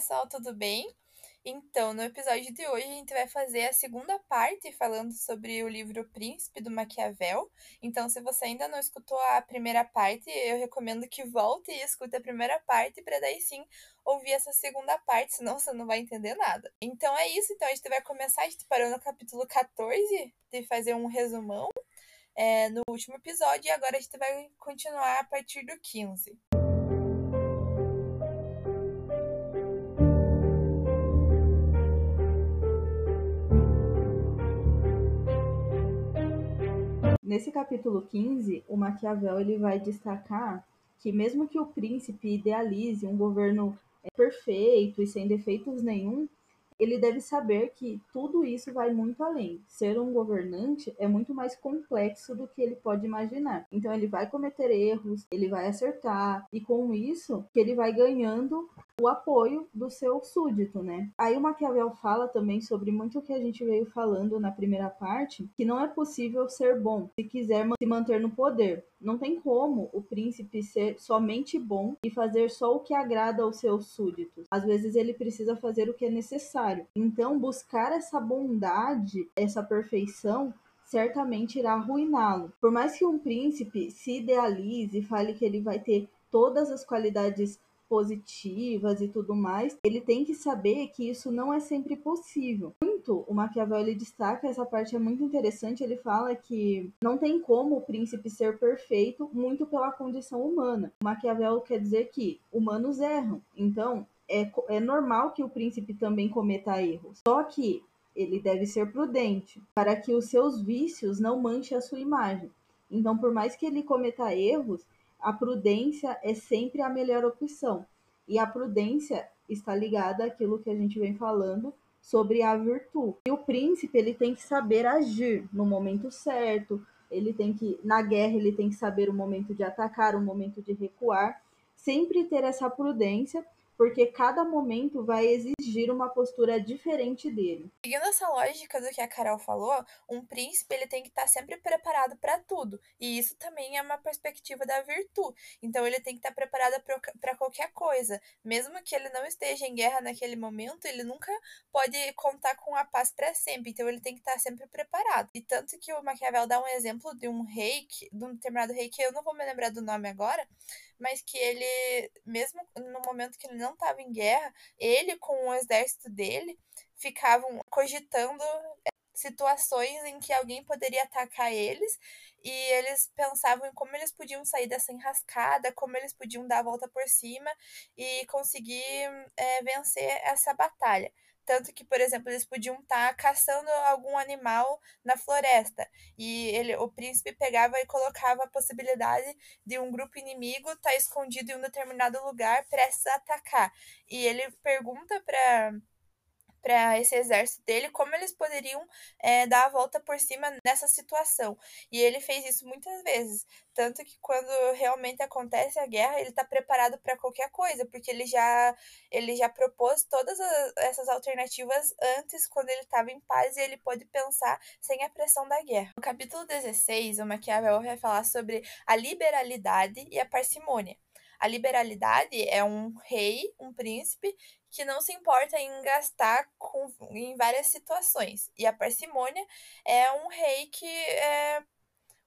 pessoal, tudo bem? Então, no episódio de hoje a gente vai fazer a segunda parte falando sobre o livro Príncipe do Maquiavel. Então, se você ainda não escutou a primeira parte, eu recomendo que volte e escute a primeira parte para daí sim ouvir essa segunda parte, senão você não vai entender nada. Então é isso, então a gente vai começar, a gente parou no capítulo 14 de fazer um resumão é, no último episódio e agora a gente vai continuar a partir do 15. Nesse capítulo 15, o Maquiavel ele vai destacar que mesmo que o príncipe idealize um governo é, perfeito e sem defeitos nenhum, ele deve saber que tudo isso vai muito além. Ser um governante é muito mais complexo do que ele pode imaginar. Então ele vai cometer erros, ele vai acertar e com isso que ele vai ganhando o apoio do seu súdito, né? Aí o Maquiavel fala também sobre muito o que a gente veio falando na primeira parte, que não é possível ser bom se quiser se manter no poder. Não tem como o príncipe ser somente bom e fazer só o que agrada aos seus súditos. Às vezes ele precisa fazer o que é necessário. Então, buscar essa bondade, essa perfeição, certamente irá arruiná-lo. Por mais que um príncipe se idealize e fale que ele vai ter todas as qualidades positivas e tudo mais, ele tem que saber que isso não é sempre possível. Muito, o Maquiavel ele destaca essa parte é muito interessante, ele fala que não tem como o príncipe ser perfeito muito pela condição humana. O Maquiavel quer dizer que humanos erram. Então, é, é normal que o príncipe também cometa erros. Só que ele deve ser prudente para que os seus vícios não manchem a sua imagem. Então, por mais que ele cometa erros, a prudência é sempre a melhor opção. E a prudência está ligada àquilo que a gente vem falando sobre a virtude. E o príncipe, ele tem que saber agir no momento certo, ele tem que na guerra ele tem que saber o momento de atacar, o momento de recuar, sempre ter essa prudência porque cada momento vai exigir uma postura diferente dele. Seguindo essa lógica do que a Carol falou, um príncipe ele tem que estar sempre preparado para tudo, e isso também é uma perspectiva da virtude. Então ele tem que estar preparado para qualquer coisa, mesmo que ele não esteja em guerra naquele momento, ele nunca pode contar com a paz para sempre. Então ele tem que estar sempre preparado. E tanto que o Maquiavel dá um exemplo de um rei, de um determinado rei que eu não vou me lembrar do nome agora, mas que ele, mesmo no momento que ele não estava em guerra, ele com o exército dele ficavam cogitando eh, situações em que alguém poderia atacar eles e eles pensavam em como eles podiam sair dessa enrascada, como eles podiam dar a volta por cima e conseguir é, vencer essa batalha. Tanto que, por exemplo, eles podiam estar tá caçando algum animal na floresta. E ele, o príncipe pegava e colocava a possibilidade de um grupo inimigo estar tá escondido em um determinado lugar prestes a atacar. E ele pergunta para para esse exército dele como eles poderiam é, dar a volta por cima nessa situação. E ele fez isso muitas vezes. Tanto que quando realmente acontece a guerra, ele está preparado para qualquer coisa, porque ele já, ele já propôs todas as, essas alternativas antes, quando ele estava em paz, e ele pôde pensar sem a pressão da guerra. No capítulo 16, o Maquiavel vai falar sobre a liberalidade e a parcimônia. A liberalidade é um rei, um príncipe, que não se importa em gastar com, em várias situações. E a parcimônia é um rei que é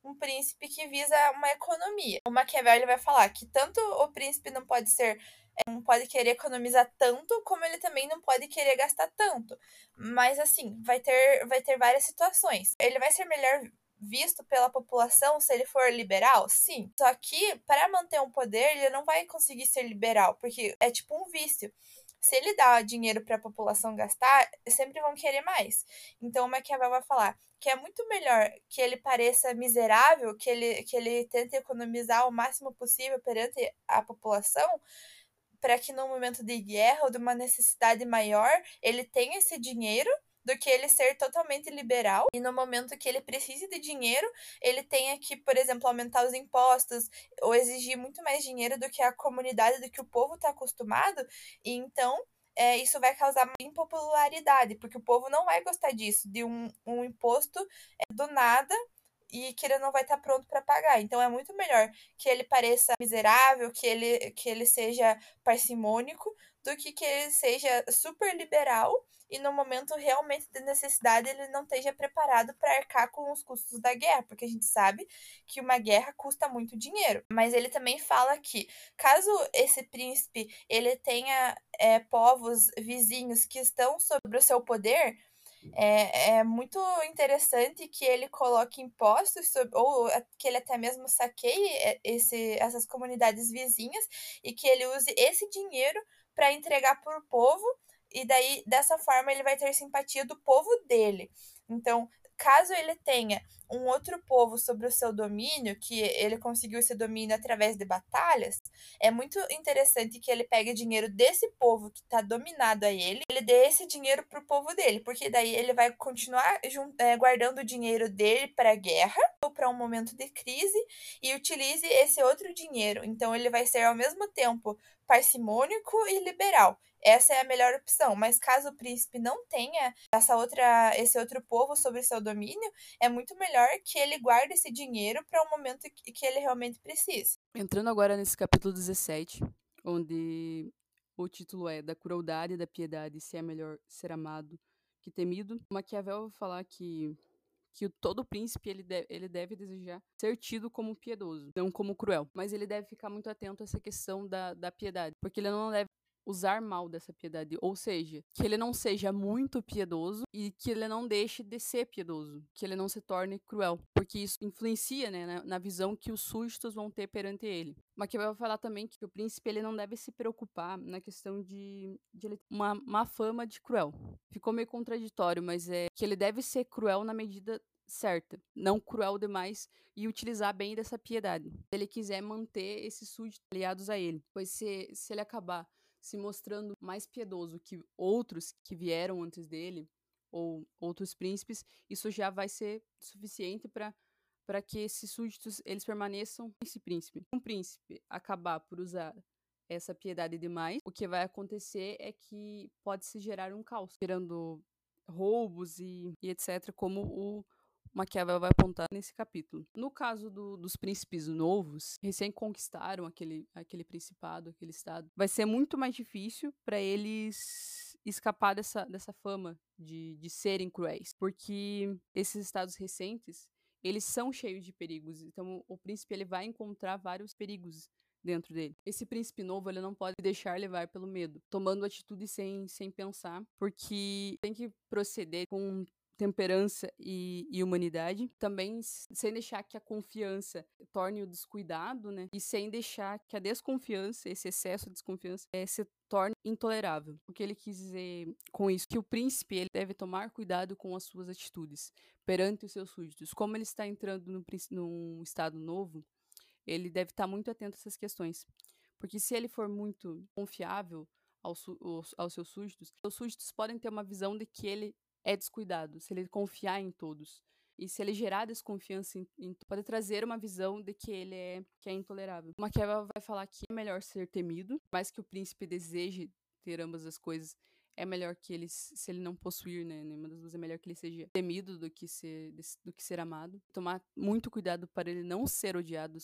um príncipe que visa uma economia. O Maquiavel vai falar que tanto o príncipe não pode ser é, não pode querer economizar tanto, como ele também não pode querer gastar tanto. Mas assim, vai ter vai ter várias situações. Ele vai ser melhor visto pela população se ele for liberal? Sim. Só que para manter um poder, ele não vai conseguir ser liberal, porque é tipo um vício se ele dá dinheiro para a população gastar, sempre vão querer mais. Então o Maquiavel vai falar que é muito melhor que ele pareça miserável, que ele, que ele tente economizar o máximo possível perante a população, para que no momento de guerra ou de uma necessidade maior, ele tenha esse dinheiro do que ele ser totalmente liberal e no momento que ele precise de dinheiro, ele tenha que, por exemplo, aumentar os impostos ou exigir muito mais dinheiro do que a comunidade, do que o povo está acostumado, e então é, isso vai causar impopularidade, porque o povo não vai gostar disso, de um, um imposto é, do nada e que ele não vai estar tá pronto para pagar. Então é muito melhor que ele pareça miserável, que ele, que ele seja parcimônico, do que que ele seja super liberal e no momento realmente de necessidade ele não esteja preparado para arcar com os custos da guerra, porque a gente sabe que uma guerra custa muito dinheiro. Mas ele também fala que caso esse príncipe ele tenha é, povos vizinhos que estão sobre o seu poder, é, é muito interessante que ele coloque impostos sobre, ou que ele até mesmo saqueie é, esse, essas comunidades vizinhas e que ele use esse dinheiro para entregar para o povo e daí dessa forma ele vai ter simpatia do povo dele. Então, caso ele tenha um outro povo sobre o seu domínio, que ele conseguiu esse domínio através de batalhas, é muito interessante que ele pegue dinheiro desse povo que está dominado a ele, ele dê esse dinheiro para o povo dele, porque daí ele vai continuar é, guardando o dinheiro dele para a guerra ou para um momento de crise e utilize esse outro dinheiro. Então ele vai ser ao mesmo tempo parcimônico e liberal essa é a melhor opção. Mas caso o príncipe não tenha essa outra, esse outro povo sobre seu domínio, é muito melhor que ele guarde esse dinheiro para o um momento que ele realmente precise. Entrando agora nesse capítulo 17, onde o título é Da crueldade e da piedade, se é melhor ser amado que temido. Maquiavel vai falar que que todo príncipe ele, deve, ele deve desejar ser tido como piedoso, não como cruel. Mas ele deve ficar muito atento a essa questão da, da piedade, porque ele não deve usar mal dessa piedade, ou seja, que ele não seja muito piedoso e que ele não deixe de ser piedoso, que ele não se torne cruel, porque isso influencia né, na, visão que os súditos vão ter perante ele. Maquiavel vai falar também que o príncipe ele não deve se preocupar na questão de, de ele, uma má fama de cruel. Ficou meio contraditório, mas é que ele deve ser cruel na medida certa, não cruel demais e utilizar bem dessa piedade. Se ele quiser manter esses súditos aliados a ele, pois se, se ele acabar se mostrando mais piedoso que outros que vieram antes dele, ou outros príncipes, isso já vai ser suficiente para para que esses súditos eles permaneçam esse príncipe. Um príncipe acabar por usar essa piedade demais, o que vai acontecer é que pode se gerar um caos, gerando roubos e, e etc, como o Maquiavel vai apontar nesse capítulo. No caso do, dos príncipes novos, recém conquistaram aquele, aquele principado, aquele estado, vai ser muito mais difícil para eles escapar dessa, dessa fama de, de serem cruéis, porque esses estados recentes eles são cheios de perigos. Então o príncipe ele vai encontrar vários perigos dentro dele. Esse príncipe novo, ele não pode deixar levar pelo medo, tomando atitude sem, sem pensar, porque tem que proceder com temperança e, e, humanidade, também sem deixar que a confiança torne o descuidado, né? E sem deixar que a desconfiança, esse excesso de desconfiança, é, se torne intolerável. O que ele quis dizer com isso? Que o príncipe ele deve tomar cuidado com as suas atitudes perante os seus súditos. Como ele está entrando no, num estado novo, ele deve estar muito atento a essas questões. Porque se ele for muito confiável aos, aos, seus súditos, os súditos podem ter uma visão de que ele é descuidado, se ele confiar em todos. E se ele gerar desconfiança em, em, pode trazer uma visão de que ele é que é intolerável. Maquiavel vai falar que é melhor ser temido, mais que o príncipe deseje ter ambas as coisas, é melhor que ele, se ele não possuir, né, nenhuma das duas, é melhor que ele seja temido do que ser, do que ser amado. Tomar muito cuidado para ele não ser odiado.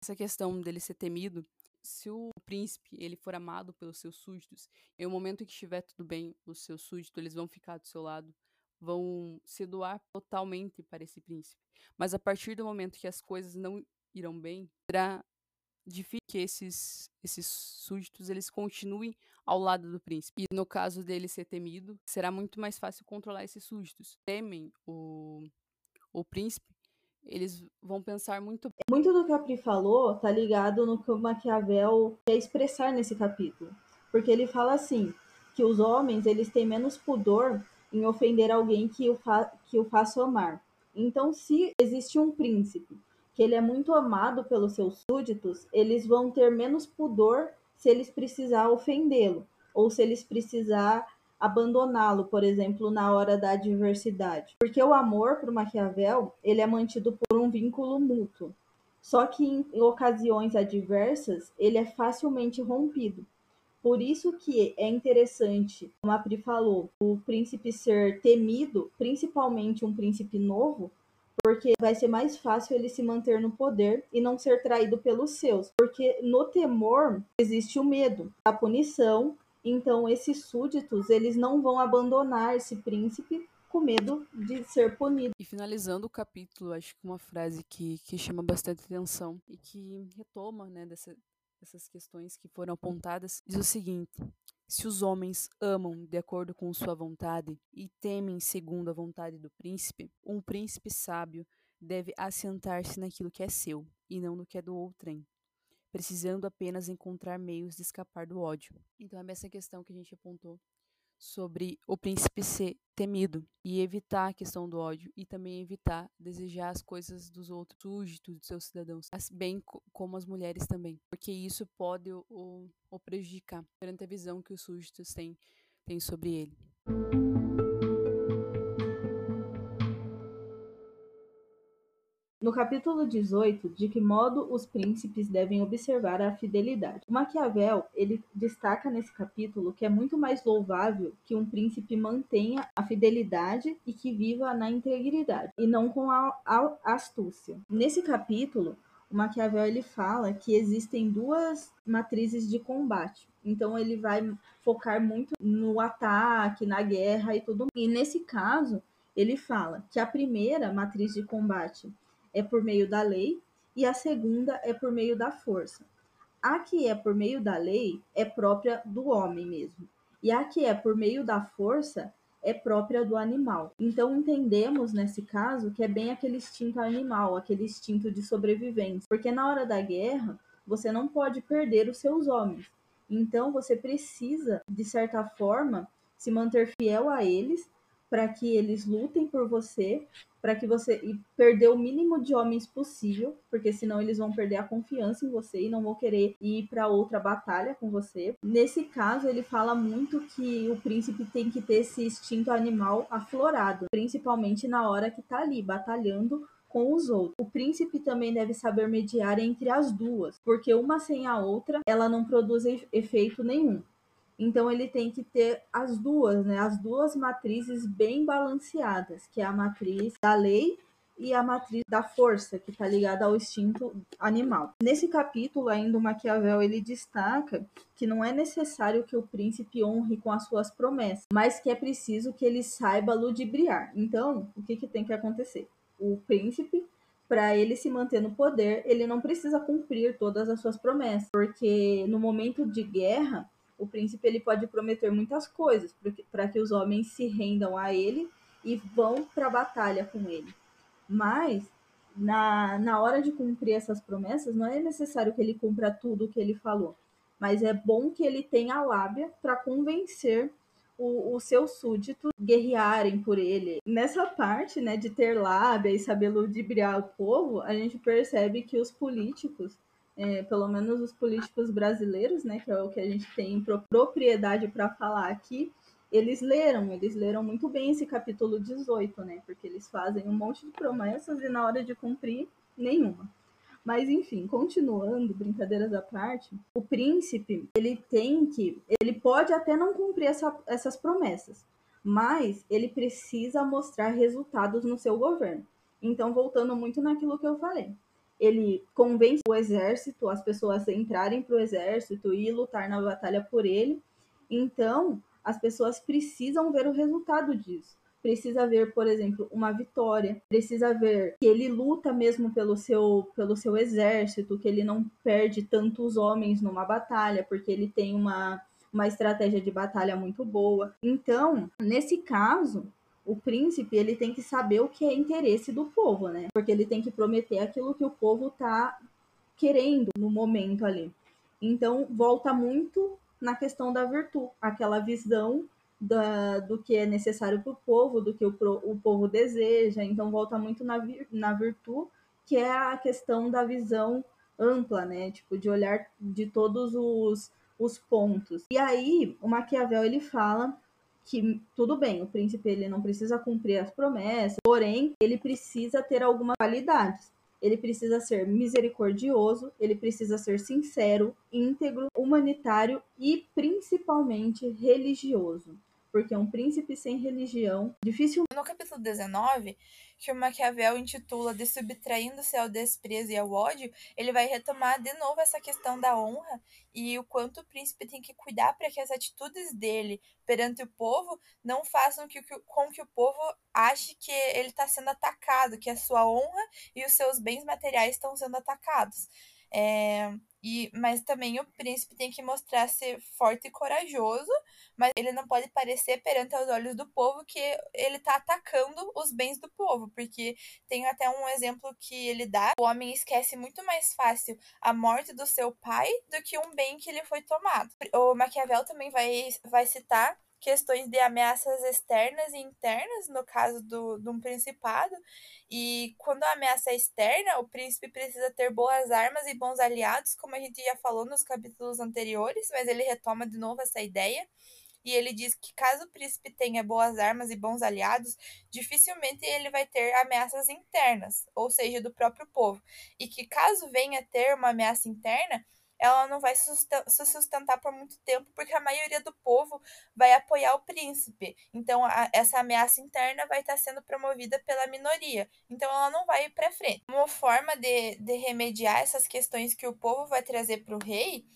Essa questão dele ser temido se o príncipe ele for amado pelos seus súditos, em um momento que estiver tudo bem, os seus súditos eles vão ficar do seu lado, vão se doar totalmente para esse príncipe. Mas a partir do momento que as coisas não irão bem, será difícil que esses, esses súditos eles continuem ao lado do príncipe. E no caso dele ser temido, será muito mais fácil controlar esses súditos. Temem o, o príncipe, eles vão pensar muito. Muito do que a Pri falou tá ligado no que o Maquiavel quer expressar nesse capítulo. Porque ele fala assim, que os homens eles têm menos pudor em ofender alguém que o, fa que o faça amar. Então, se existe um príncipe que ele é muito amado pelos seus súditos, eles vão ter menos pudor se eles precisar ofendê-lo ou se eles precisar abandoná-lo, por exemplo, na hora da adversidade. Porque o amor para Maquiavel, ele é mantido por um vínculo mútuo. Só que em ocasiões adversas, ele é facilmente rompido. Por isso que é interessante, como a Pri falou, o príncipe ser temido, principalmente um príncipe novo, porque vai ser mais fácil ele se manter no poder e não ser traído pelos seus. Porque no temor existe o medo, a punição Então esses súditos, eles não vão abandonar esse príncipe com medo de ser punido. E finalizando o capítulo, acho que uma frase que, que chama bastante atenção e que retoma né, dessa, dessas questões que foram apontadas, diz o seguinte: se os homens amam de acordo com sua vontade e temem segundo a vontade do príncipe, um príncipe sábio deve assentar-se naquilo que é seu e não no que é do outrem, precisando apenas encontrar meios de escapar do ódio. Então é essa questão que a gente apontou sobre o príncipe ser temido e evitar a questão do ódio e também evitar desejar as coisas dos outros súditos, dos seus cidadãos, bem como as mulheres também, porque isso pode o, o prejudicar perante a visão que os súditos têm, têm sobre ele. No capítulo 18, de que modo os príncipes devem observar a fidelidade. O Maquiavel, ele destaca nesse capítulo que é muito mais louvável que um príncipe mantenha a fidelidade e que viva na integridade, e não com a, a astúcia. Nesse capítulo, o Maquiavel ele fala que existem duas matrizes de combate. Então ele vai focar muito no ataque, na guerra e tudo. E nesse caso, ele fala que a primeira matriz de combate é por meio da lei e a segunda é por meio da força. A que é por meio da lei é própria do homem mesmo, e a que é por meio da força é própria do animal. Então entendemos nesse caso que é bem aquele instinto animal, aquele instinto de sobrevivência, porque na hora da guerra você não pode perder os seus homens. Então você precisa, de certa forma, se manter fiel a eles para que eles lutem por você, para que você e perder o mínimo de homens possível, porque senão eles vão perder a confiança em você e não vão querer ir para outra batalha com você. Nesse caso, ele fala muito que o príncipe tem que ter esse instinto animal aflorado, principalmente na hora que tá ali batalhando com os outros. O príncipe também deve saber mediar entre as duas, porque uma sem a outra, ela não produz efeito nenhum. Então ele tem que ter as duas, né? As duas matrizes bem balanceadas, que é a matriz da lei e a matriz da força, que está ligada ao instinto animal. Nesse capítulo, ainda Maquiavel ele destaca que não é necessário que o príncipe honre com as suas promessas, mas que é preciso que ele saiba ludibriar. Então, o que, que tem que acontecer? O príncipe para ele se manter no poder, ele não precisa cumprir todas as suas promessas, porque no momento de guerra, o príncipe ele pode prometer muitas coisas para que os homens se rendam a ele e vão para a batalha com ele. Mas na, na hora de cumprir essas promessas, não é necessário que ele cumpra tudo o que ele falou, mas é bom que ele tenha lábia para convencer os seus súditos guerrearem por ele. Nessa parte, né, de ter lábia e saber ludibriar o povo, a gente percebe que os políticos é, pelo menos os políticos brasileiros, né, que é o que a gente tem propriedade para falar aqui, eles leram, eles leram muito bem esse capítulo 18, né, porque eles fazem um monte de promessas e na hora de cumprir, nenhuma. Mas enfim, continuando, brincadeiras à parte, o príncipe, ele tem que, ele pode até não cumprir essa, essas promessas, mas ele precisa mostrar resultados no seu governo. Então, voltando muito naquilo que eu falei, ele convence o exército, as pessoas a entrarem para o exército e lutar na batalha por ele. Então, as pessoas precisam ver o resultado disso. Precisa ver, por exemplo, uma vitória, precisa ver que ele luta mesmo pelo seu, pelo seu exército, que ele não perde tantos homens numa batalha, porque ele tem uma, uma estratégia de batalha muito boa. Então, nesse caso, o príncipe ele tem que saber o que é interesse do povo, né? Porque ele tem que prometer aquilo que o povo tá querendo no momento ali. Então volta muito na questão da virtude, aquela visão da, do que é necessário para o povo, do que o, o povo deseja. Então volta muito na, na virtude, que é a questão da visão ampla, né? Tipo, de olhar de todos os, os pontos. E aí, o Maquiavel ele fala que tudo bem, o príncipe ele não precisa cumprir as promessas, porém ele precisa ter algumas qualidades. Ele precisa ser misericordioso, ele precisa ser sincero, íntegro, humanitário e principalmente religioso. porque um príncipe sem religião dificilmente. No capítulo 19, que o Maquiavel intitula de subtraindo-se ao desprezo e ao ódio, ele vai retomar de novo essa questão da honra e o quanto o príncipe tem que cuidar para que as atitudes dele perante o povo não façam que, com que o povo ache que ele está sendo atacado, que a sua honra e os seus bens materiais estão sendo atacados. É, e, mas também o príncipe tem que mostrar ser forte e corajoso, mas ele não pode parecer perante os olhos do povo que ele está atacando os bens do povo, porque tem até um exemplo que ele dá: o homem esquece muito mais fácil a morte do seu pai do que um bem que lhe foi tomado. O Maquiavel também vai, vai citar questões de ameaças externas e internas, no caso do, de um principado. E quando a ameaça é externa, o príncipe precisa ter boas armas e bons aliados, como a gente já falou nos capítulos anteriores, mas ele retoma de novo essa ideia. E ele diz que caso o príncipe tenha boas armas e bons aliados, dificilmente ele vai ter ameaças internas, ou seja, do próprio povo. E que caso venha ter uma ameaça interna, ela não vai se sustentar por muito tempo, porque a maioria do povo vai apoiar o príncipe. Então, a, essa ameaça interna vai estar sendo promovida pela minoria. Então, ela não vai ir para frente. Uma forma de, de remediar essas questões que o povo vai trazer para o rei,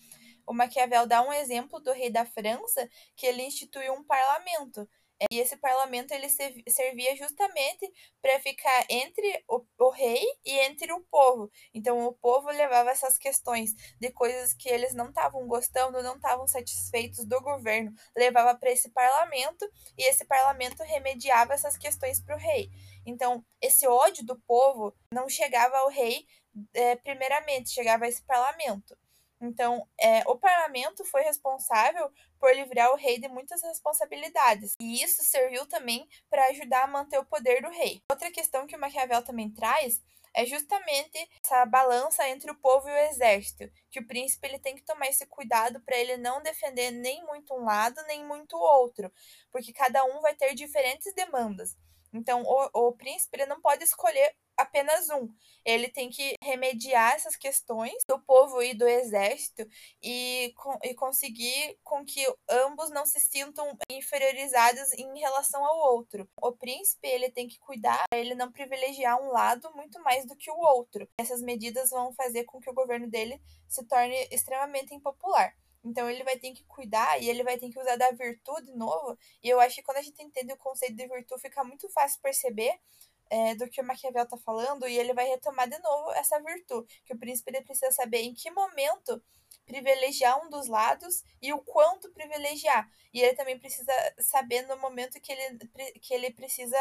o Maquiavel dá um exemplo do rei da França, que ele instituiu um parlamento e esse parlamento ele servia justamente para ficar entre o, o, rei e entre o povo. Então o povo levava essas questões de coisas que eles não estavam gostando, não estavam satisfeitos do governo, levava para esse parlamento e esse parlamento remediava essas questões para o rei. Então esse ódio do povo não chegava ao rei é, primeiramente, chegava a esse parlamento. Então, é, o parlamento foi responsável por livrar o rei de muitas responsabilidades, e isso serviu também para ajudar a manter o poder do rei. Outra questão que o Maquiavel também traz é justamente essa balança entre o povo e o exército, que o príncipe ele tem que tomar esse cuidado para ele não defender nem muito um lado nem muito o outro, porque cada um vai ter diferentes demandas. Então, o, o príncipe ele não pode escolher apenas um. Ele tem que remediar essas questões do povo e do exército e, e conseguir com que ambos não se sintam inferiorizados em relação ao outro. O príncipe ele tem que cuidar ele não privilegiar um lado muito mais do que o outro. Essas medidas vão fazer com que o governo dele se torne extremamente impopular. Então ele vai ter que cuidar e ele vai ter que usar da virtude de novo. E eu acho que quando a gente entende o conceito de virtude, fica muito fácil perceber é, do que o Maquiavel está falando e ele vai retomar de novo essa virtude, que o príncipe ele precisa saber em que momento privilegiar um dos lados e o quanto privilegiar. E ele também precisa saber no momento que ele, que ele precisa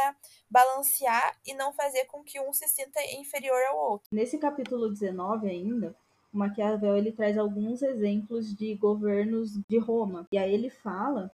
balancear e não fazer com que um se sinta inferior ao outro. Nesse capítulo 19 ainda, Maquiavel ele traz alguns exemplos de governos de Roma. E aí ele fala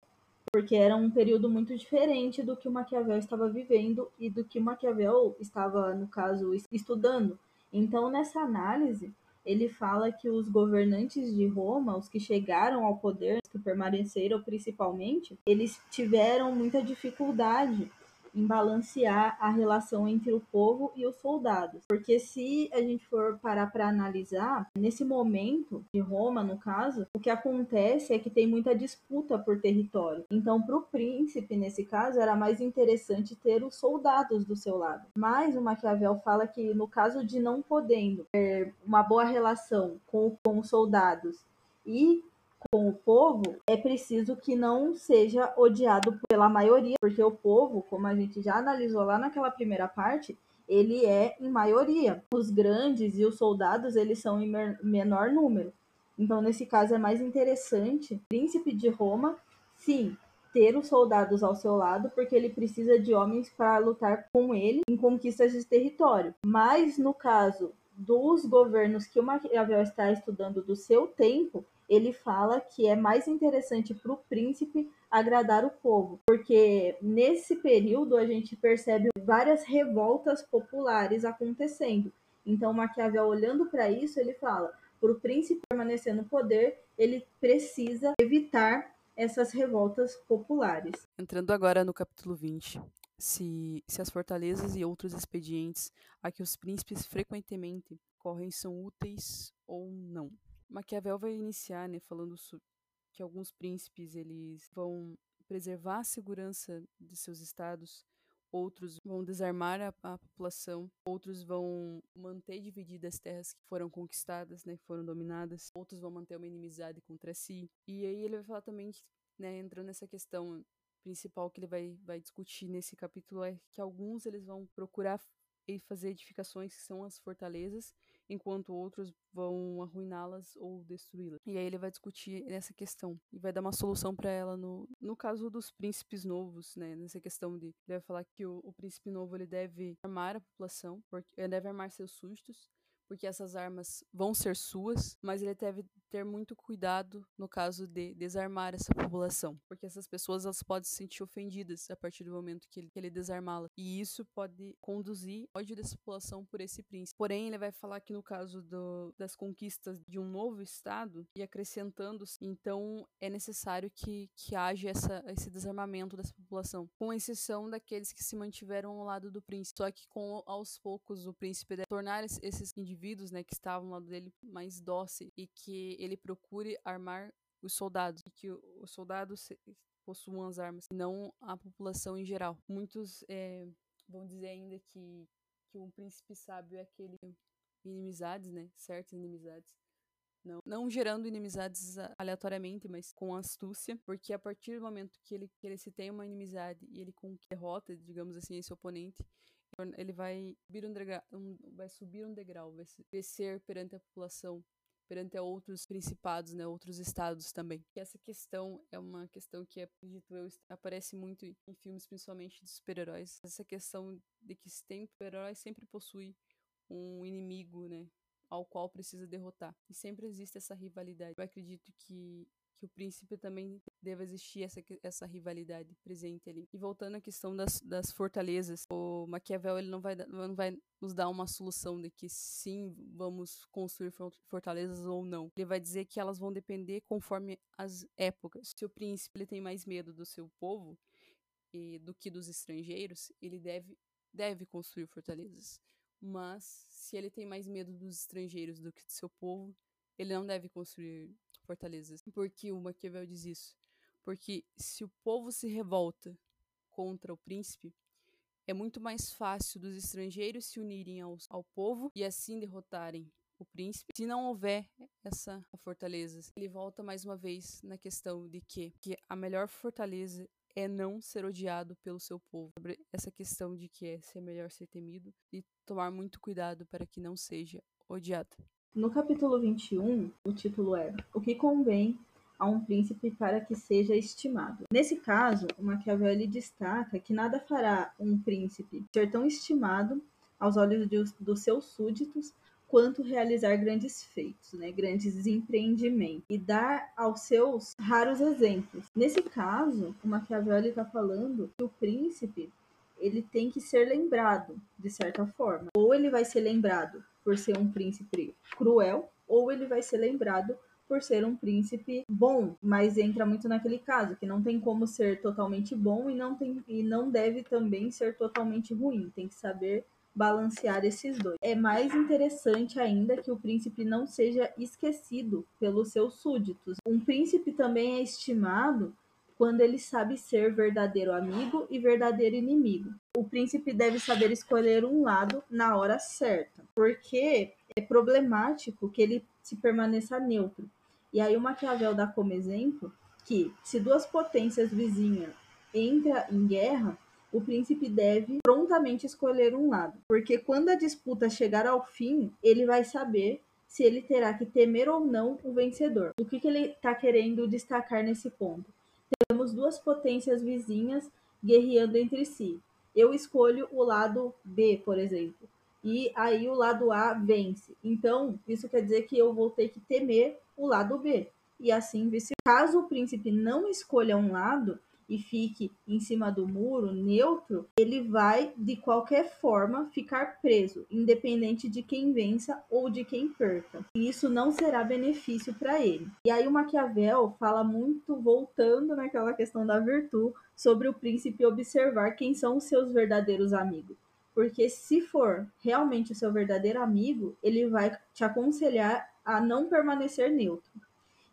porque era um período muito diferente do que o Maquiavel estava vivendo e do que o Maquiavel estava, no caso, estudando. Então, nessa análise, ele fala que os governantes de Roma, os que chegaram ao poder, que permaneceram principalmente, eles tiveram muita dificuldade em balancear a relação entre o povo e os soldados. Porque se a gente for parar para analisar, nesse momento de Roma, no caso, o que acontece é que tem muita disputa por território. Então, para o príncipe, nesse caso, era mais interessante ter os soldados do seu lado. Mas o Maquiavel fala que no caso de não podendo ter uma boa relação com, com os soldados e com o povo, é preciso que não seja odiado pela maioria, porque o povo, como a gente já analisou lá naquela primeira parte, ele é em maioria. Os grandes e os soldados, eles são em menor número. Então, nesse caso, é mais interessante, príncipe de Roma, sim, ter os soldados ao seu lado, porque ele precisa de homens para lutar com ele em conquistas de território. Mas, no caso dos governos que o Maquiavel está estudando do seu tempo, ele fala que é mais interessante para o príncipe agradar o povo, porque nesse período a gente percebe várias revoltas populares acontecendo. Então Maquiavel olhando para isso, ele fala: para o príncipe permanecer no poder, ele precisa evitar essas revoltas populares. Entrando agora no capítulo 20, se, se as fortalezas e outros expedientes a que os príncipes frequentemente correm são úteis ou não. Maquiavel vai iniciar, né, falando que alguns príncipes eles vão preservar a segurança de seus estados, outros vão desarmar a, a, população, outros vão manter divididas as terras que foram conquistadas, né, foram dominadas, outros vão manter uma inimizade contra si. E aí ele vai falar também, né, entrando nessa questão principal que ele vai, vai discutir nesse capítulo é que alguns eles vão procurar e fazer edificações que são as fortalezas enquanto outros vão arruiná-las ou destruí-las. E aí ele vai discutir essa questão e vai dar uma solução para ela no, no caso dos príncipes novos, né? Nessa questão de ele vai falar que o, o príncipe novo ele deve armar a população, porque ele deve armar seus súditos porque essas armas vão ser suas, mas ele deve ter muito cuidado no caso de desarmar essa população, porque essas pessoas elas podem se sentir ofendidas a partir do momento que ele, ele desarmá-la, e isso pode conduzir ódio dessa população por esse príncipe. Porém, ele vai falar que no caso do, das conquistas de um novo estado e acrescentando, então é necessário que, que haja essa, esse desarmamento dessa população, com exceção daqueles que se mantiveram ao lado do príncipe. Só que com aos poucos o príncipe deve tornar esses indivíduos indivíduos, né, que estavam ao lado dele mais dóceis e que ele procure armar os soldados e que os soldados possuam as armas, não a população em geral. Muitos é, vão dizer ainda que que um príncipe sábio é aquele inimizades, né, certas inimizades. Não, não gerando inimizades aleatoriamente, mas com astúcia, porque a partir do momento que ele, que ele se tem uma inimizade e ele derrota, digamos assim, esse oponente, ele vai subir um, degrau, um, vai subir um degrau, vai descer perante a população, perante a outros principados, né, outros estados também. E essa questão é uma questão que, acredito eu, aparece muito em filmes, principalmente de super-heróis. Essa questão de que super-herói sempre possui um inimigo, né, ao qual precisa derrotar. E sempre existe essa rivalidade. Eu acredito que que o príncipe também deva existir essa, essa rivalidade presente ali. E voltando à questão das, das fortalezas, o Maquiavel ele não vai, não vai nos dar uma solução de que sim, vamos construir fortalezas ou não. Ele vai dizer que elas vão depender conforme as épocas. Se o príncipe ele tem mais medo do seu povo e do que dos estrangeiros, ele deve, deve construir fortalezas. Mas se ele tem mais medo dos estrangeiros do que do seu povo, ele não deve construir fortalezas. Por que o Maquiavel diz isso? Porque se o povo se revolta contra o príncipe, é muito mais fácil dos estrangeiros se unirem ao, ao povo e assim derrotarem o príncipe. Se não houver essa fortaleza, ele volta mais uma vez na questão de que, que a melhor fortaleza é não ser odiado pelo seu povo. Sobre essa questão de que é ser melhor ser temido e tomar muito cuidado para que não seja odiado. No capítulo 21, o título é O que convém a um príncipe para que seja estimado. Nesse caso, o Maquiavel destaca que nada fará um príncipe ser tão estimado aos olhos de, dos seus súditos quanto realizar grandes feitos, né, grandes empreendimentos e dar aos seus raros exemplos. Nesse caso, o Maquiavel está falando que o príncipe ele tem que ser lembrado de certa forma, ou ele vai ser lembrado por ser um príncipe cruel, ou ele vai ser lembrado por ser um príncipe bom, mas entra muito naquele caso que não tem como ser totalmente bom e não tem e não deve também ser totalmente ruim, tem que saber balancear esses dois. É mais interessante ainda que o príncipe não seja esquecido pelos seus súditos. Um príncipe também é estimado quando ele sabe ser verdadeiro amigo e verdadeiro inimigo. O príncipe deve saber escolher um lado na hora certa, porque é problemático que ele se permaneça neutro. E aí o Maquiavel dá como exemplo que se duas potências vizinhas entram em guerra, o príncipe deve prontamente escolher um lado, porque quando a disputa chegar ao fim, ele vai saber se ele terá que temer ou não o vencedor. O que, que ele está querendo destacar nesse ponto? Temos duas potências vizinhas guerreando entre si. Eu escolho o lado B, por exemplo, e aí o lado A vence. Então, isso quer dizer que eu vou ter que temer o lado B. E assim. Caso o príncipe não escolha um lado, e fique em cima do muro, neutro, ele vai de qualquer forma ficar preso, independente de quem vença ou de quem perca. E isso não será benefício para ele. E aí o Maquiavel fala muito, voltando naquela questão da virtude, sobre o príncipe observar quem são os seus verdadeiros amigos. Porque se for realmente o seu verdadeiro amigo, ele vai te aconselhar a não permanecer neutro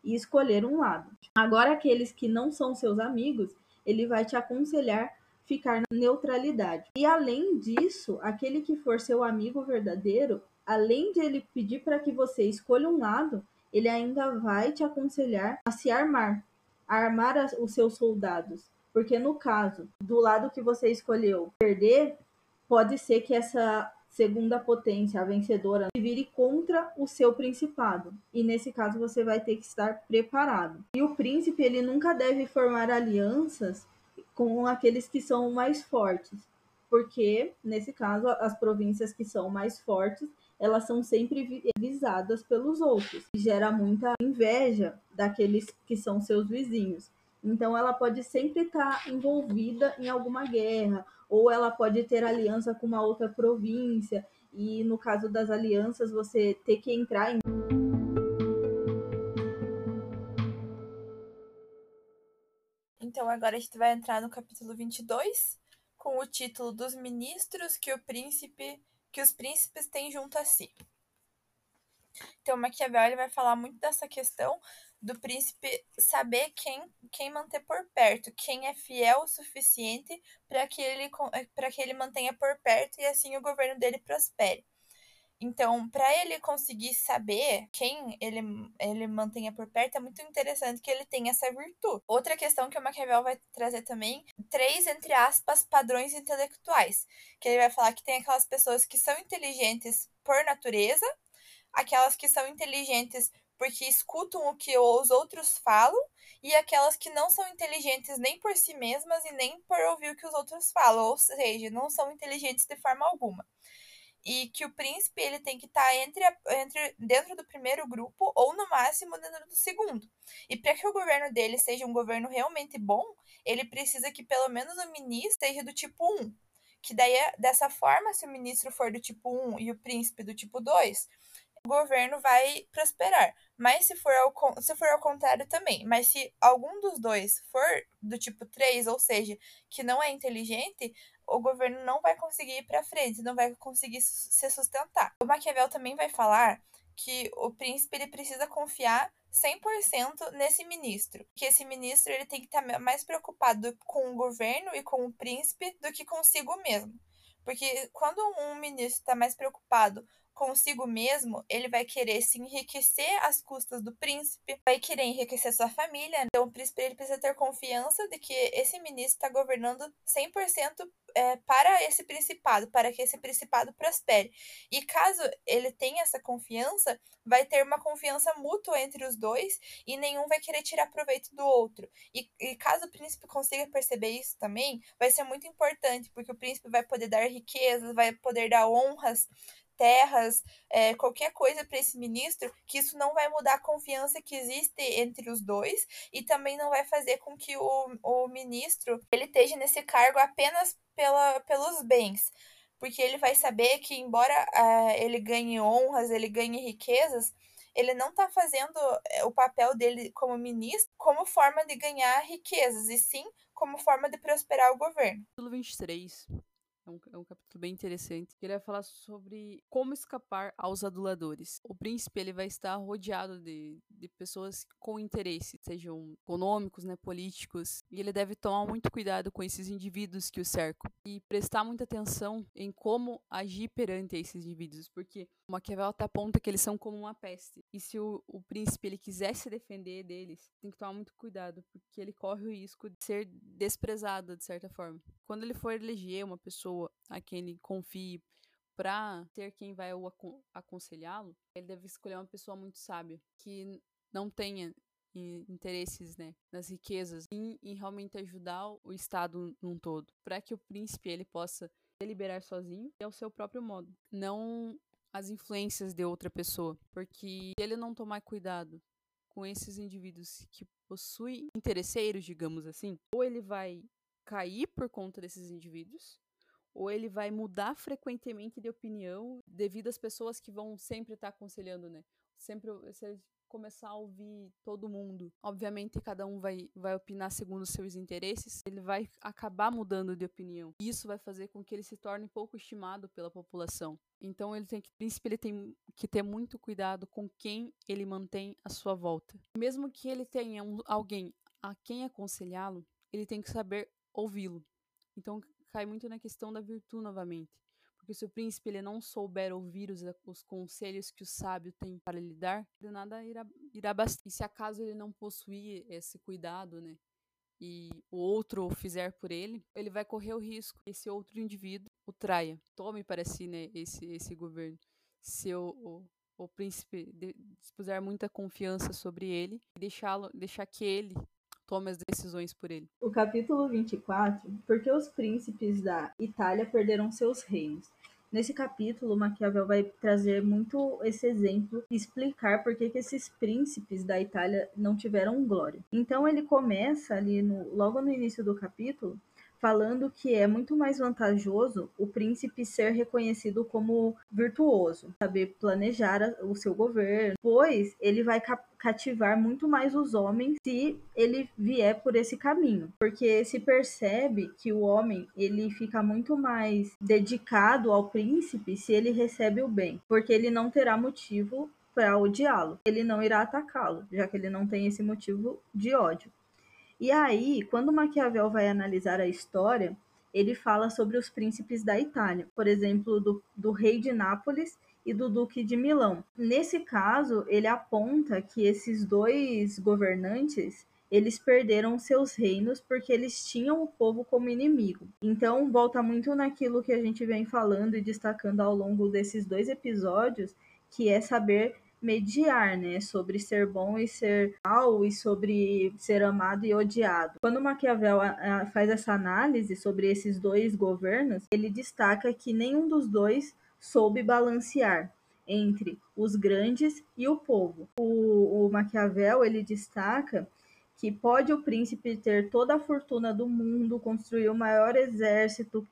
e escolher um lado. Agora, aqueles que não são seus amigos, ele vai te aconselhar ficar na neutralidade. E além disso, aquele que for seu amigo verdadeiro, além de ele pedir para que você escolha um lado, ele ainda vai te aconselhar a se armar, a armar os seus soldados. Porque no caso do lado que você escolheu perder, pode ser que essa segunda potência, a vencedora, vire contra o seu principado. E nesse caso você vai ter que estar preparado. E o príncipe, ele nunca deve formar alianças com aqueles que são mais fortes, porque nesse caso as províncias que são mais fortes, elas são sempre visadas pelos outros. E gera muita inveja daqueles que são seus vizinhos. Então ela pode sempre estar envolvida em alguma guerra ou ela pode ter aliança com uma outra província, e no caso das alianças, você ter que entrar em. Então agora a gente vai entrar no capítulo 22, com o título dos ministros que o príncipe que os príncipes têm junto a si. Então Maquiavel vai falar muito dessa questão do príncipe saber quem, quem manter por perto, quem é fiel o suficiente para que, ele, que ele mantenha por perto e assim o governo dele prospere. Então, para ele conseguir saber quem ele, ele mantenha por perto, é muito interessante que ele tenha essa virtude. Outra questão que o Maquiavel vai trazer também, três, entre aspas, padrões intelectuais. Que ele vai falar que tem aquelas pessoas que são inteligentes por natureza, aquelas que são inteligentes porque escutam o que os outros falam, e aquelas que não são inteligentes nem por si mesmas e nem por ouvir o que os outros falam, ou seja, não são inteligentes de forma alguma. E que o príncipe ele tem que estar tá entre, entre dentro do primeiro grupo ou no máximo dentro do segundo. E para que o governo dele seja um governo realmente bom, ele precisa que pelo menos o ministro seja do tipo 1. Que daí, dessa forma, se o ministro for do tipo 1 e o príncipe do tipo 2, o governo vai prosperar. Mas se for, ao, se for ao contrário também. Mas se algum dos dois for do tipo 3, ou seja, que não é inteligente, o governo não vai conseguir ir para frente, não vai conseguir se sustentar. O Maquiavel também vai falar que o príncipe ele precisa confiar 100% nesse ministro, que esse ministro ele tem que estar mais preocupado com o governo e com o príncipe do que consigo mesmo. Porque quando um ministro está mais preocupado consigo mesmo, ele vai querer se enriquecer às custas do príncipe, vai querer enriquecer sua família. Então, o príncipe ele precisa ter confiança de que esse ministro está governando 100% é, para esse principado, para que esse principado prospere. E caso ele tenha essa confiança, vai ter uma confiança mútua entre os dois e nenhum vai querer tirar proveito do outro. E, e caso o príncipe consiga perceber isso também, vai ser muito importante, porque o príncipe vai poder dar riquezas, vai poder dar honras terras, é, qualquer coisa para esse ministro, que isso não vai mudar a confiança que existe entre os dois e também não vai fazer com que o, o ministro ele esteja nesse cargo apenas pela, pelos bens. Porque ele vai saber que, embora uh, ele ganhe honras, ele ganhe riquezas, ele não está fazendo é, o papel dele como ministro como forma de ganhar riquezas, e sim como forma de prosperar o governo. Capítulo 23 é um, é um capítulo bem interessante. Ele vai falar sobre como escapar aos aduladores. O príncipe ele vai estar rodeado de, de pessoas com interesse, sejam econômicos, né, políticos, e ele deve tomar muito cuidado com esses indivíduos que o cercam e prestar muita atenção em como agir perante esses indivíduos, porque Maquiavel até aponta que eles são como uma peste. E se o, o príncipe ele quiser se defender deles, tem que tomar muito cuidado, porque ele corre o risco de ser desprezado de certa forma. Quando ele for eleger uma pessoa a quem ele confie para ser quem vai aconselhá-lo, ele deve escolher uma pessoa muito sábia, que não tenha interesses né, nas riquezas, em, em realmente ajudar o Estado num todo, para que o príncipe ele possa deliberar sozinho e ao seu próprio modo, não as influências de outra pessoa, porque se ele não tomar cuidado com esses indivíduos que possuem interesseiros, digamos assim, ou ele vai cair por conta desses indivíduos, ou ele vai mudar frequentemente de opinião devido às pessoas que vão sempre estar tá aconselhando, né? Sempre se começar a ouvir todo mundo, obviamente cada um vai, vai opinar segundo os seus interesses, ele vai acabar mudando de opinião. Isso vai fazer com que ele se torne pouco estimado pela população. Então ele tem que, ele tem que ter muito cuidado com quem ele mantém à sua volta. Mesmo que ele tenha um, alguém a quem aconselhá-lo, ele tem que saber ouvi-lo. Então cai muito na questão da virtude novamente. Porque se o príncipe ele não souber ouvir os, os conselhos que o sábio tem para lhe dar, de nada irá, irá bastar. E se acaso ele não possuir esse cuidado, né, e o outro fizer por ele, ele vai correr o risco que esse outro indivíduo o traia. Tome para si, né, esse, esse governo. Se o, o, o príncipe dispuser muita confiança sobre ele e deixá-lo, deixar que ele tome as decisões por ele. O capítulo 24, porque os príncipes da Itália perderam seus reinos. Nesse capítulo, Maquiavel vai trazer muito esse exemplo e explicar por que, que esses príncipes da Itália não tiveram glória. Então ele começa ali no, logo no início do capítulo falando que é muito mais vantajoso o príncipe ser reconhecido como virtuoso, saber planejar o seu governo, pois ele vai cativar muito mais os homens se ele vier por esse caminho, porque se percebe que o homem ele fica muito mais dedicado ao príncipe se ele recebe o bem, porque ele não terá motivo para odiá-lo. Ele não irá atacá-lo, já que ele não tem esse motivo de ódio. E aí, quando Maquiavel vai analisar a história, ele fala sobre os príncipes da Itália, por exemplo, do, do rei de Nápoles e do duque de Milão. Nesse caso, ele aponta que esses dois governantes eles perderam seus reinos porque eles tinham o povo como inimigo. Então, volta muito naquilo que a gente vem falando e destacando ao longo desses dois episódios, que é saber mediar, né, sobre ser bom e ser mal e sobre ser amado e odiado. Quando Maquiavel faz essa análise sobre esses dois governos, ele destaca que nenhum dos dois soube balancear entre os grandes e o povo. O, o Maquiavel ele destaca que pode o príncipe ter toda a fortuna do mundo, construir o maior exército,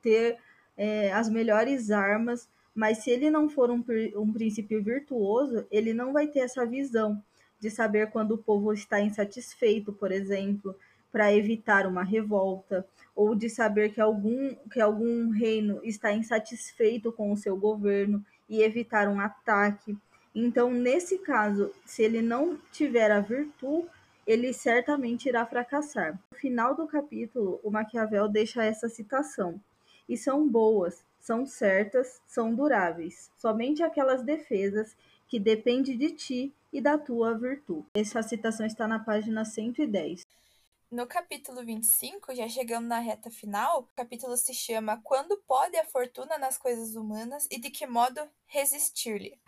ter é, as melhores armas, mas se ele não for um, um princípio virtuoso, ele não vai ter essa visão de saber quando o povo está insatisfeito, por exemplo, para evitar uma revolta, ou de saber que algum, que algum reino está insatisfeito com o seu governo e evitar um ataque. Então, nesse caso, se ele não tiver a virtude, ele certamente irá fracassar. No final do capítulo, o Maquiavel deixa essa citação: E são boas, são certas, são duráveis. Somente aquelas defesas que dependem de ti e da tua virtude. Essa citação está na página 110. No capítulo 25, já chegando na reta final, o capítulo se chama Quando pode a fortuna nas coisas humanas e de que modo resistir-lhe.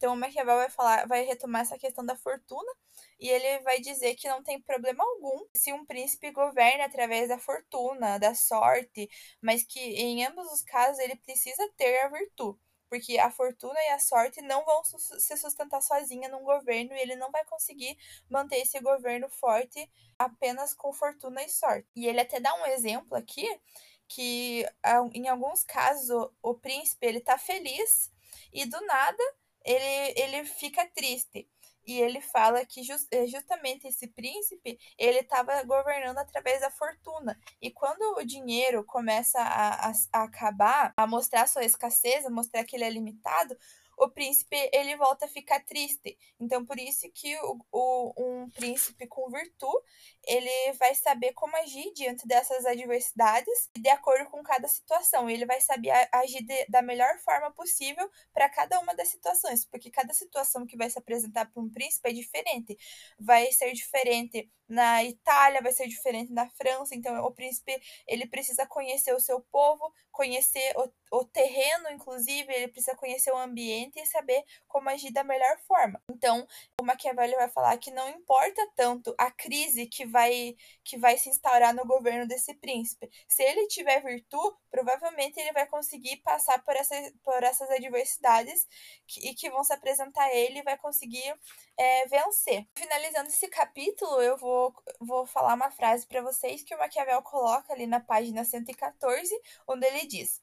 Então, o Maquiavel vai falar, vai retomar essa questão da fortuna e ele vai dizer que não tem problema algum se um príncipe governa através da fortuna, da sorte, mas que em ambos os casos ele precisa ter a virtude porque a fortuna e a sorte não vão se sustentar sozinha num governo e ele não vai conseguir manter esse governo forte apenas com fortuna e sorte. E ele até dá um exemplo aqui que em alguns casos o, o príncipe ele tá feliz e do nada ele, ele fica triste. E ele fala que just, eh, justamente esse príncipe, ele estava governando através da fortuna. E quando o dinheiro começa a, a, a acabar, a mostrar sua escassez, a mostrar que ele é limitado, o príncipe ele volta a ficar triste. Então, por isso que o, o, um príncipe com virtude, ele vai saber como agir diante dessas adversidades de acordo com cada situação. Ele vai saber agir de, da melhor forma possível para cada uma das situações, porque cada situação que vai se apresentar para um príncipe é diferente. Vai ser diferente na Itália, vai ser diferente na França. Então, o príncipe ele precisa conhecer o seu povo, conhecer o, o terreno, inclusive, ele precisa conhecer o ambiente e saber como agir da melhor forma. Então, o Maquiavelli vai falar que não importa tanto a crise que vai que vai se instaurar no governo desse príncipe. Se ele tiver virtude, provavelmente ele vai conseguir passar por, essa, por essas adversidades que, e que vão se apresentar a ele e vai conseguir é, vencer. Finalizando esse capítulo, eu vou, vou falar uma frase para vocês que o Maquiavel coloca ali na página 114, onde ele diz: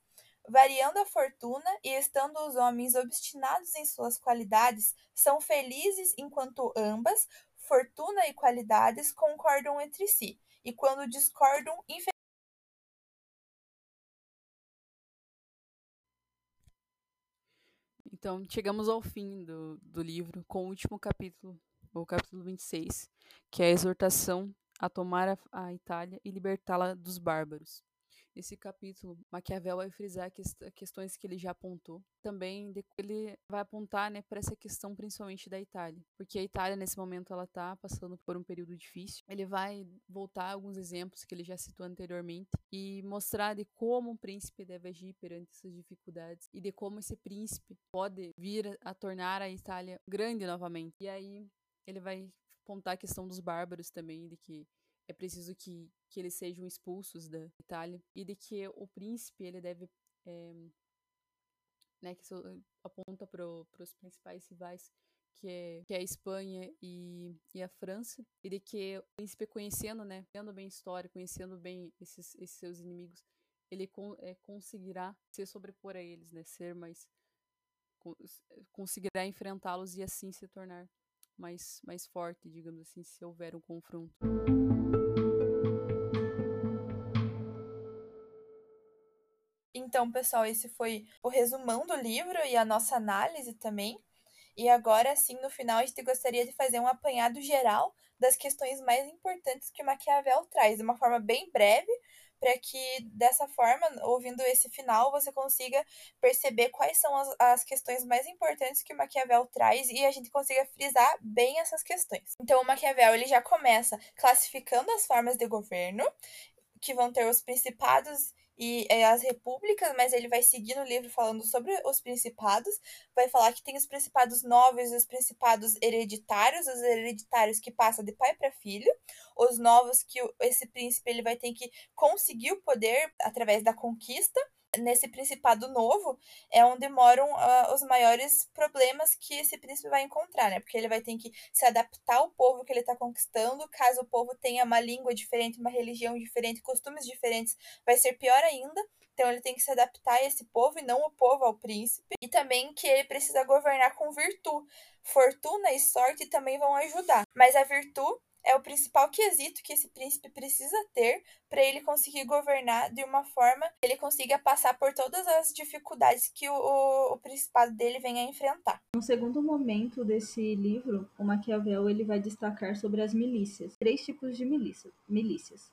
Variando a fortuna e estando os homens obstinados em suas qualidades, são felizes enquanto ambas, fortuna e qualidades, concordam entre si, e quando discordam, Então, chegamos ao fim do, do livro com o último capítulo, o capítulo 26, que é a exortação a tomar a, a Itália e libertá-la dos bárbaros. Nesse capítulo, Maquiavel vai frisar questões que ele já apontou. Também ele vai apontar né, para essa questão principalmente da Itália, porque a Itália nesse momento ela está passando por um período difícil. Ele vai voltar alguns exemplos que ele já citou anteriormente e mostrar de como um príncipe deve agir perante essas dificuldades e de como esse príncipe pode vir a tornar a Itália grande novamente. E aí ele vai apontar a questão dos bárbaros também, de que é preciso que, que eles sejam expulsos da Itália e de que o príncipe ele deve é, né, que isso aponta para os principais rivais que é, que é a Espanha e, e a França, e de que o príncipe conhecendo, né, conhecendo bem a história, conhecendo bem esses, esses seus inimigos, ele con, é, conseguirá se sobrepor a eles, né, ser mais conseguirá enfrentá-los e assim se tornar mais, mais forte, digamos assim, se houver um confronto. Então, pessoal, esse foi o resumão do livro e a nossa análise também. E agora, sim, no final, a gente gostaria de fazer um apanhado geral das questões mais importantes que Maquiavel traz, de uma forma bem breve, para que dessa forma, ouvindo esse final, você consiga perceber quais são as, as questões mais importantes que Maquiavel traz e a gente consiga frisar bem essas questões. Então, o Maquiavel ele já começa classificando as formas de governo, que vão ter os principados e é, as repúblicas, mas ele vai seguir no livro falando sobre os principados, vai falar que tem os principados novos os principados hereditários, os hereditários que passam de pai para filho, os novos que esse príncipe ele vai ter que conseguir o poder através da conquista, nesse principado novo é onde moram uh, os maiores problemas que esse príncipe vai encontrar, né? Porque ele vai ter que se adaptar ao povo que ele está conquistando. Caso o povo tenha uma língua diferente, uma religião diferente, costumes diferentes, vai ser pior ainda. Então ele tem que se adaptar a esse povo e não o povo ao príncipe. E também que ele precisa governar com virtude. Fortuna e sorte também vão ajudar. Mas a virtude é o principal quesito que esse príncipe precisa ter para ele conseguir governar de uma forma que ele consiga passar por todas as dificuldades que o, o, principado dele venha a enfrentar. No segundo momento desse livro, o Maquiavel ele vai destacar sobre as milícias, três tipos de milícia, milícias.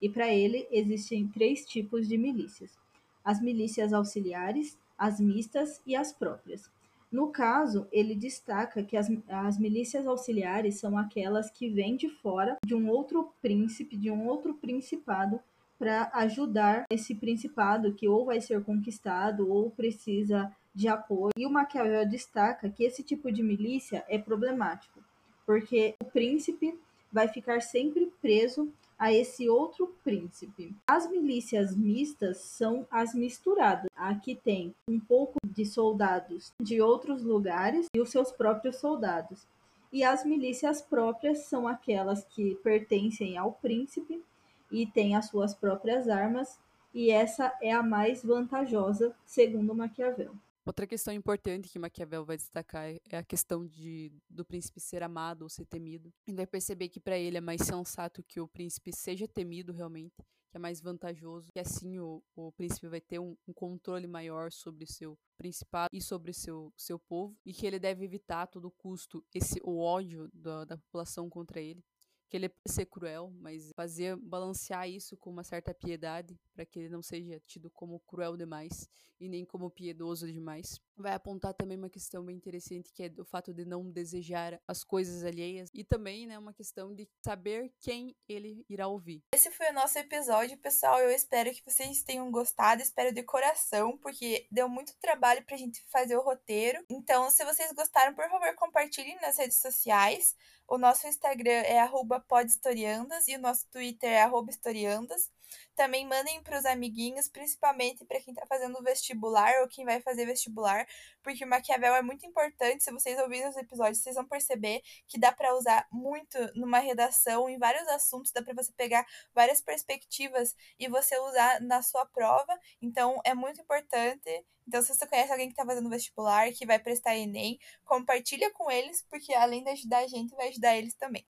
E para ele existem três tipos de milícias: as milícias auxiliares, as mistas e as próprias. No caso, ele destaca que as, as milícias auxiliares são aquelas que vêm de fora de um outro príncipe, de um outro principado, para ajudar esse principado que ou vai ser conquistado ou precisa de apoio. E o Maquiavel destaca que esse tipo de milícia é problemático, porque o príncipe vai ficar sempre preso a esse outro príncipe. As milícias mistas são as misturadas. Aqui tem um pouco de soldados de outros lugares e os seus próprios soldados. E as milícias próprias são aquelas que pertencem ao príncipe e têm as suas próprias armas, e essa é a mais vantajosa, segundo Maquiavel. Outra questão importante que Maquiavel vai destacar é a questão de do príncipe ser amado ou ser temido. Ele vai perceber que para ele é mais sensato que o príncipe seja temido realmente, que é mais vantajoso, que assim o, o príncipe vai ter um, um controle maior sobre seu principado e sobre seu, seu povo, e que ele deve evitar a todo custo esse o ódio da, da população contra ele que ele pode ser cruel, mas fazer balancear isso com uma certa piedade, para que ele não seja tido como cruel demais e nem como piedoso demais. Vai apontar também uma questão bem interessante, que é o fato de não desejar as coisas alheias e também, né, uma questão de saber quem ele irá ouvir. Esse foi o nosso episódio, pessoal. Eu espero que vocês tenham gostado, espero de coração, porque deu muito trabalho pra gente fazer o roteiro. Então, se vocês gostaram, por favor, compartilhem nas redes sociais. O nosso Instagram é podhistoriandas e o nosso Twitter é historiandas. Também mandem para os amiguinhos, principalmente para quem está fazendo vestibular ou quem vai fazer vestibular, porque o Maquiavel é muito importante. Se vocês ouvirem os episódios, vocês vão perceber que dá para usar muito numa redação, em vários assuntos, dá para você pegar várias perspectivas e você usar na sua prova. Então, é muito importante. Então, se você conhece alguém que está fazendo vestibular, que vai prestar Enem, compartilha com eles, porque além de ajudar a gente, vai ajudar eles também.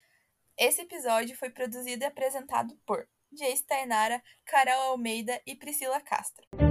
Esse episódio foi produzido e apresentado por Jace Tainara, Carol Almeida e Priscila Castro.